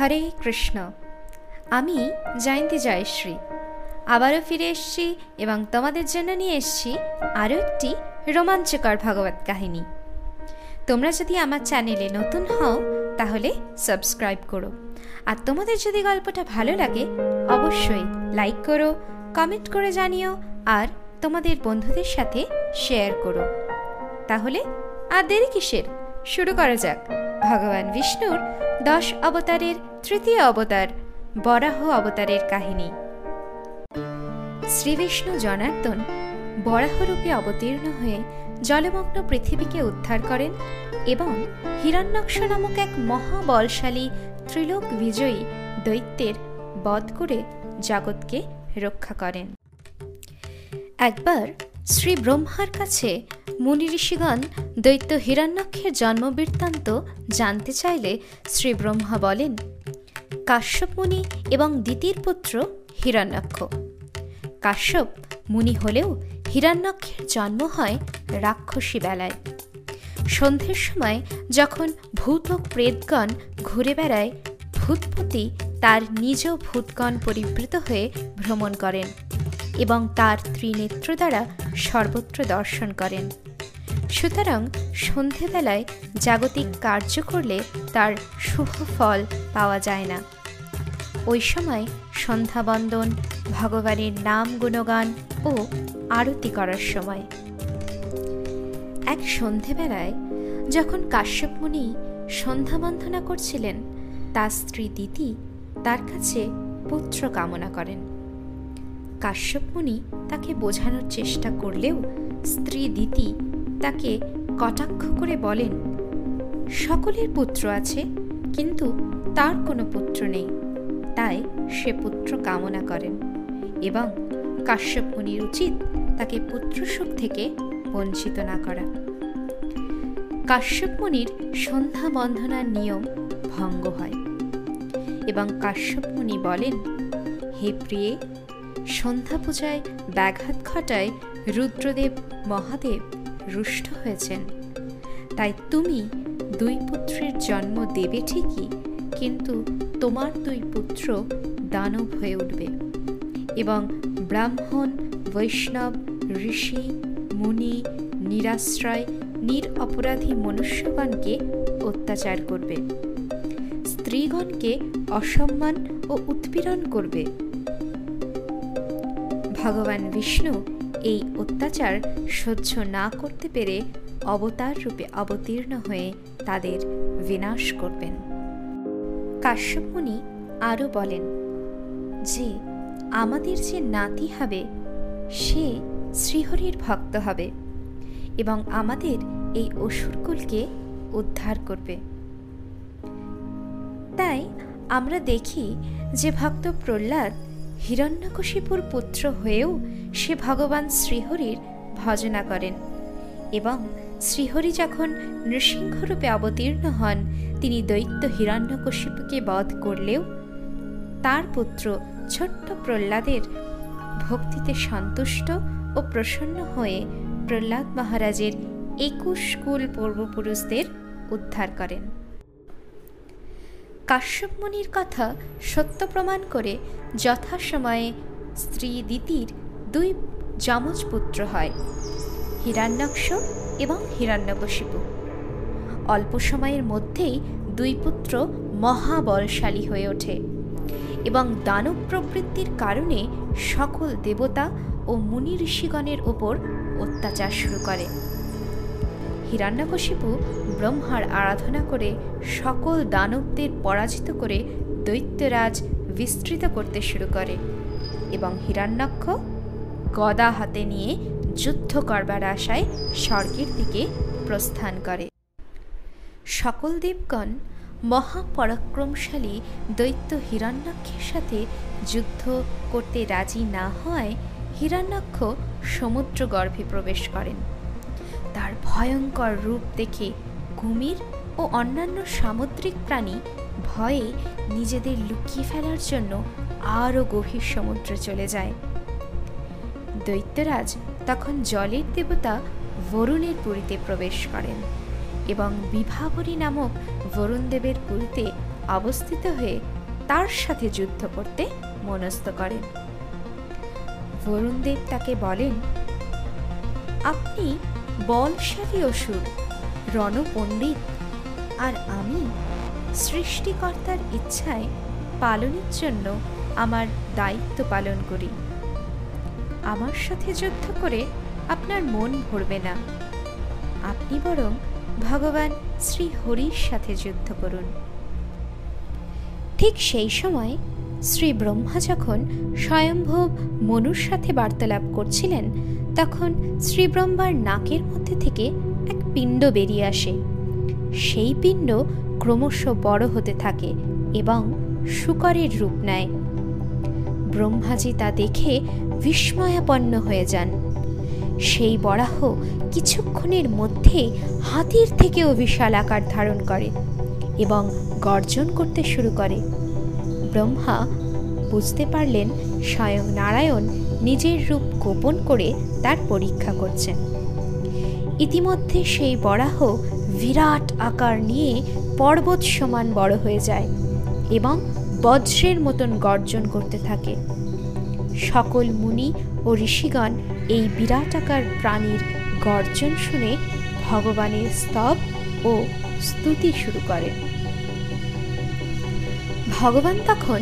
হরে কৃষ্ণ। আমি জয়ন্তী জয়শ্রী আবারও ফিরে এসেছি এবং তোমাদের জন্য নিয়ে এসেছি আরও একটি রোমাঞ্চকর ভগবত কাহিনী। তোমরা যদি আমার চ্যানেলে নতুন হও, তাহলে সাবস্ক্রাইব করো। আর তোমাদের যদি গল্পটা ভালো লাগে, অবশ্যই লাইক করো, কমেন্ট করে জানিও, আর তোমাদের বন্ধুদের সাথে শেয়ার করো। তাহলে আর দেরি কিসের? শুরু করা যাক। ভগবান বিষ্ণুর দশ অবতারের তৃতীয় অবতার, বরাহ অবতারের কাহিনী। শ্রীবিষ্ণু জনার্দন বরাহরূপে অবতীর্ণ হয়ে জলমগ্ন পৃথিবীকে উদ্ধার করেন এবং হিরণ্যাক্ষ নামক এক মহাবলশালী ত্রিলোক বিজয়ী দৈত্যের বধ করে জগৎকে রক্ষা করেন। একবার শ্রী ব্রহ্মার কাছে মুনি ঋষিগণ দৈত্য হিরণ্যক্ষের জন্মবৃত্তান্ত জানতে চাইলে শ্রী ব্রহ্মা বলেন, কাশ্যপ মুনি এবং দ্বিতীয় পুত্র হিরণ্যক্ষ। কাশ্যপ মুনি হলেও হিরণ্যক্ষের জন্ম হয় রাক্ষসী বেলায়। সন্ধ্যের সময় যখন ভূত ও প্রেতগণ ঘুরে বেড়ায়, ভূতপতি তার নিজ ভূতগণ পরিবৃত হয়ে ভ্রমণ করেন এবং তার ত্রিনেত্র দ্বারা সর্বত্র দর্শন করেন। সুতরাং সন্ধেবেলায় জাগতিক কার্য করলে তার শুভ ফল পাওয়া যায় না। ওই সময় সন্ধ্যাবন্দন, ভগবানের নাম গুণগান ও আরতি করার সময়। এক সন্ধেবেলায় যখন কাশ্যপ মুনি সন্ধ্যা বন্দনা করছিলেন, তার স্ত্রী দিতি তার কাছে পুত্র কামনা করেন। কাশ্যপ মুনি তাকে বোঝানোর চেষ্টা করলেও স্ত্রী দিতি তাকে কটাক্ষ করে বলেন, সকলের পুত্র আছে, কিন্তু তার কোনো পুত্র নেই। তাই সে পুত্র কামনা করেন এবং কাশ্যপ মুনির উচিত তাকে পুত্রসুখ থেকে বঞ্চিত না করা। কাশ্যপ মুনির সন্ধ্যা বন্ধনার নিয়ম ভঙ্গ হয় এবং কাশ্যপ মুনি বলেন, হে প্রিয়ে, সন্ধ্যা পূজায় ব্যাঘাত ঘটায় রুদ্রদেব, মহাদেব রুষ্ট হয়েছেন। তাই তুমি দুই পুত্রের জন্ম দেবে ঠিকই, কিন্তু তোমার দুই পুত্র দানব হয়ে উঠবে। এবং ব্রাহ্মণ, বৈষ্ণব, ঋষি, মুনি, নিরাশ্রয় নির অপরাধী মনুষ্যগণকে অত্যাচার করবে। স্ত্রীগণকে অসম্মান ও উৎপীড়ন করবে। ভগবান বিষ্ণু এই অত্যাচার সহ্য না করতে পেরে অবতার রূপে অবতীর্ণ হয়ে তাদের বিনাশ করবেন। কাশ্যপ মুনি আরও বলেন যে আমাদের যে নাতি হবে, সে শ্রীহরির ভক্ত হবে এবং আমাদের এই অসুরকুলকে উদ্ধার করবে। তাই আমরা দেখি যে ভক্ত প্রহ্লাদ হিরণ্যকশিপুর পুত্র হয়েও সে ভগবান শ্রীহরির ভজনা করেন এবং শ্রীহরি যখন নৃসিংহরূপে অবতীর্ণ হন, তিনি দৈত্য হিরণ্যকশিপুকে বধ করলেও তার পুত্র ছোট্ট প্রহ্লাদের ভক্তিতে সন্তুষ্ট ও প্রসন্ন হয়ে প্রহ্লাদ মহারাজের একুশ কুল পূর্বপুরুষদের উদ্ধার করেন। কাশ্যপ মুনির কথা সত্য প্রমাণ করে যথাসময়ে স্ত্রী দিতির দুই যমজ পুত্র হয় হিরণ্যাক্ষ এবং হিরণ্যকশিপু অল্প সময়ের মধ্যেই দুই পুত্র মহাবলশালী হয়ে ওঠে এবং দানব প্রবৃত্তির কারণে সকল দেবতা ও মুনি ঋষিগণের ওপর অত্যাচার শুরু করে। হিরণ্যকশিপু ব্রহ্মার আরাধনা করে সকল দানবদের পরাজিত করে দৈত্যরাজ বিস্তৃত করতে শুরু করে এবং হিরণ্যাক্ষ গদা হাতে নিয়ে যুদ্ধ করবার আশায় স্বর্গের দিকে প্রস্থান করে। সকল দেবগণ মহাপরাক্রমশালী দৈত্য হিরণ্যাক্ষের সাথে যুদ্ধ করতে রাজি না হওয়ায় হিরণ্যাক্ষ সমুদ্র গর্ভে প্রবেশ করেন। তার ভয়ঙ্কর রূপ দেখে কুমির ও অন্যান্য সামুদ্রিক প্রাণী ভয়ে নিজেদের লুকিয়ে ফেলার জন্য আরও গভীর সমুদ্রে চলে যায়। দৈত্যরাজ তখন জলের দেবতা বরুণের পুরীতে প্রবেশ করেন এবং বিভাবরী নামক বরুণদেবের পুরীতে অবস্থিত হয়ে তার সাথে যুদ্ধ করতে মনস্থ করেন। বরুণদেব তাকে বলেন, আপনি বলশালী অসুর, রণপণ্ডিত। আর আমি সৃষ্টিকর্তার ইচ্ছায় পালনের জন্য আমার দায়িত্ব পালন করি। আমার সাথে যুদ্ধ করে আপনার মন ভরবে না। আপনি বরং ভগবান শ্রী হরির সাথে যুদ্ধ করুন। ঠিক সেই সময় শ্রী ব্রহ্মা যখন স্বয়ম্ভব মনুর সাথে বার্তালাপ করছিলেন তখন শ্রী ব্রহ্মার নাকের মধ্যে থেকে এক পিণ্ড বেরিয়ে আসে। সেই পিণ্ড ক্রমশ বড় হতে থাকে এবং শুকরের রূপ নেয়। ব্রহ্মাজি তা দেখে বিস্ময়াপন্ন হয়ে যান। সেই বরাহ কিছুক্ষণের মধ্যে হাতির থেকেও বিশাল আকার ধারণ করে এবং গর্জন করতে শুরু করে। ব্রহ্মা বুঝতে পারলেন স্বয়ং নারায়ণ নিজের রূপ গোপন করে তার পরীক্ষা করছেন ইতিমধ্যে সেই বরাহ বিরাট আকার নিয়ে পর্বত সমান বড় হয়ে যায় এবং বজ্রের মতন গর্জন করতে থাকে। সকল মুনি ও ঋষিগণ এই বিরাটাকার প্রাণীর গর্জন শুনে ভগবানের স্তব ও স্তুতি শুরু করেন ভগবান তখন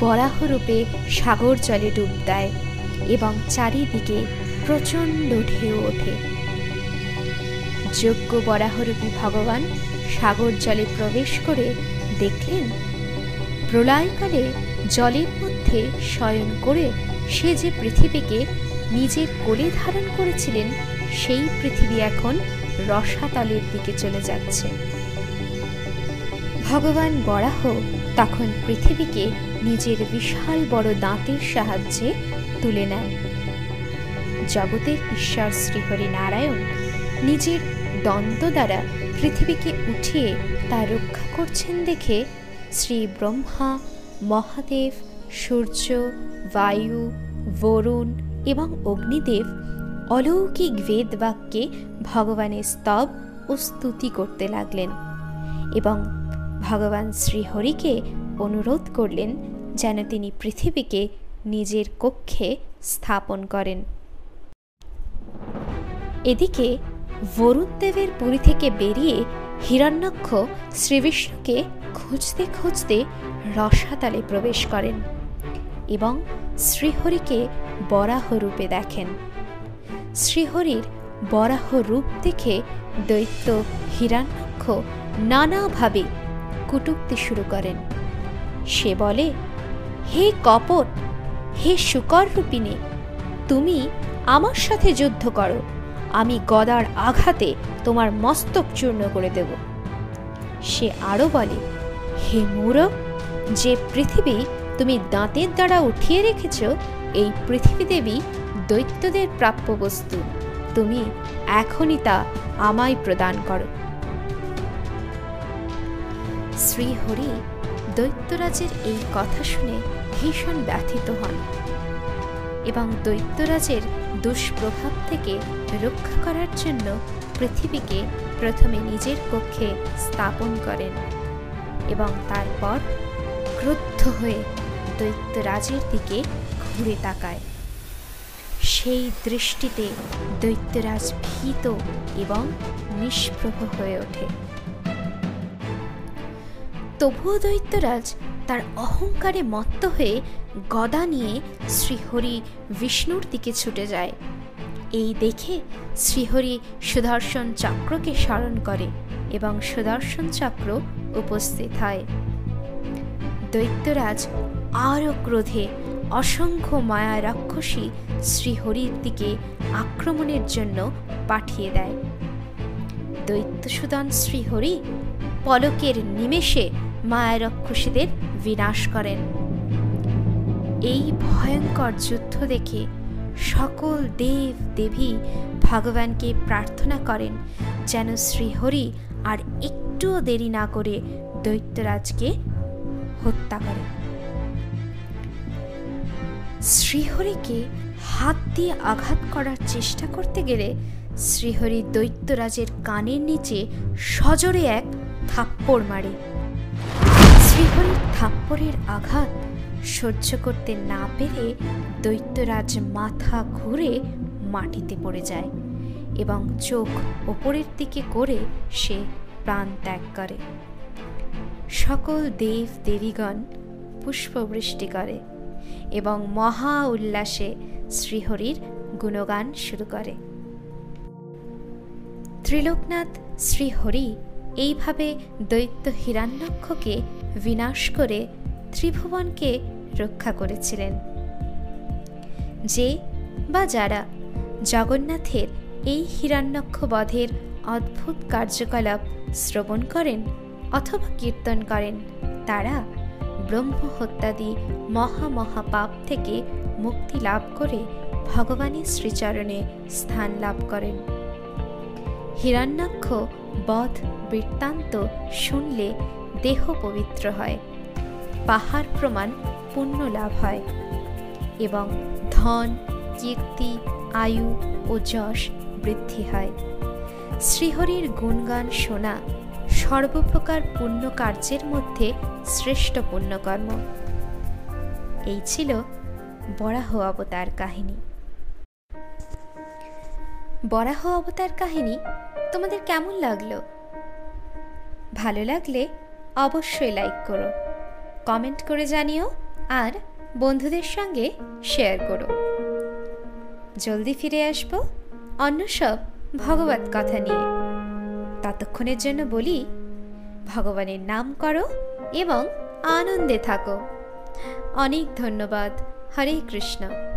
বরাহ রূপে সাগর জলে ডুব দেয়। এবং চারিদিকে প্রচণ্ড ঢেউ ওঠে। যোগ্য বরাহরূপী ভগবান সাগর জলে প্রবেশ করে দেখলেন, প্রলয়কালে জলের মধ্যে শয়ন করে সে যে পৃথিবীকে নিজের কোলে ধারণ করেছিলেন, সেই পৃথিবী এখন রসাতলের দিকে চলে যাচ্ছে। ভগবান বরাহ তখন পৃথিবীকে নিজের বিশাল বড় দাঁতের সাহায্যে তুলে নেন। জগতের ঈশ্বর শ্রীহরি নারায়ণ নিজের দন্ত দ্বারা পৃথিবীকে উঠিয়ে তা রক্ষা করছেন দেখে শ্রী ব্রহ্মা, মহাদেব, সূর্য, বায়ু, বরুণ এবং অগ্নিদেব অলৌকিক বেদ বাক্যে ভগবানের স্তব ও স্তুতি করতে লাগলেন এবং ভগবান শ্রীহরিকে অনুরোধ করলেন যেন তিনি পৃথিবীকে নিজের কক্ষে স্থাপন করেন। এদিকে বরুণদেবের পুরী থেকে বেরিয়ে হিরণ্যক্ষ শ্রীবিষ্ণুকে খুঁজতে খুঁজতে রসাতালে প্রবেশ করেন এবং শ্রীহরিকে বরাহ রূপে দেখেন। শ্রীহরির বরাহ রূপ দেখে দৈত্য হিরণ্যক্ষ নানাভাবে কুটুক্তি শুরু করেন। সে বলে, হে কপট, হে শুকর রূপিণী তুমি আমার সাথে যুদ্ধ করো। আমি গদার আঘাতে তোমার মস্তক চূর্ণ করে দেব। সে আরও বলে, হে মূরক যে পৃথিবী তুমি দাঁতের দ্বারা উঠিয়ে রেখেছ, এই পৃথিবী দেবী দৈত্যদের প্রাপ্য বস্তু। তুমি এখনই তা আমায় প্রদান করো। শ্রীহরি দৈত্যরাজের এই কথা শুনে ভীষণ ব্যথিত হন এবং দৈত্যরাজের দুষ্প্রভাব থেকে রক্ষা করার জন্য পৃথিবীকে প্রথমে নিজের কক্ষে স্থাপন করেন এবং তারপর ক্রুদ্ধ হয়ে দৈত্যরাজের দিকে ঘুরে তাকায়। সেই দৃষ্টিতে দৈত্যরাজ ভীত এবং নিষ্প্রভ হয়ে ওঠে। তবুও দৈত্যরাজ তার অহংকারে মত্ত হয়ে গদা নিয়ে শ্রীহরি বিষ্ণুর দিকে ছুটে যায়। এই দেখে শ্রীহরি সুদর্শন চক্রকে স্মরণ করে এবং সুদর্শন চক্র উপস্থিত হয়। দৈত্যরাজ আরও ক্রোধে অসংখ্য মায়া রাক্ষসী শ্রীহরির দিকে আক্রমণের জন্য পাঠিয়ে দেয়। দৈত্যসুদন শ্রীহরি পলকের নিমেষে মায়া রাক্ষসীদের বিনাশ করেন। এই ভয়ঙ্কর যুদ্ধ দেখে সকল দেব দেবী ভগবানকে প্রার্থনা করেন যেন শ্রীহরি আর একটুও দেরি না করে দৈত্যরাজকে হত্যা করে শ্রীহরিকে হাত দিয়ে আঘাত করার চেষ্টা করতে গেলে শ্রীহরি দৈত্যরাজের কানের নিচে সজোরে এক থাপ্পড় মারে। শ্রী থাপ্পড়ের আঘাত সহ্য করতে না পেরে দৈত্যরাজ মাথা ঘুরে মাটিতে পড়ে যায় এবং চোখ ওপরের দিকে করে সে প্রাণ ত্যাগ করে। সকল দেব দেবীগণ পুষ্পবৃষ্টি করে এবং মহা উল্লাসে শ্রীহরির গুণগান শুরু করে। ত্রিলোকনাথ শ্রীহরি এইভাবে দৈত্য হিরণ্যক্ষকে বিনাশ করে ত্রিভুবনকে রক্ষা করেছিলেন। যে বা যারা জগন্নাথের এই হিরণ্যক্ষ বধের অদ্ভুত কার্যকলাপ শ্রবণ করেন অথবা কীর্তন করেন, তারা ব্রহ্ম হত্যাদি মহা মহা পাপ থেকে মুক্তি লাভ করে ভগবানের শ্রীচরণে স্থান লাভ করেন। হিরণ্যাক্ষ বধ বৃত্তান্ত শুনলে দেহ পবিত্র হয়। পাহাড় প্রমাণ পুণ্য লাভ হয় এবং ধন, কীর্তি, আয়ু ও যশ বৃদ্ধি হয়। শ্রীহরির গুণগান শোনা সর্বপ্রকার পুণ্য কার্যের মধ্যে শ্রেষ্ঠ পুণ্যকর্ম। এই ছিল বরাহ অবতার কাহিনী। বরাহ অবতার কাহিনী তোমাদের কেমন লাগল? ভালো লাগলে অবশ্যই লাইক করো কমেন্ট করে জানিও আর বন্ধুদের সঙ্গে শেয়ার করো। জলদি ফিরে আসব অন্য সব ভগবত কথা নিয়ে। ততক্ষণের জন্য বলি, ভগবানের নাম করো এবং আনন্দে থাকো। অনেক ধন্যবাদ। হরে কৃষ্ণ।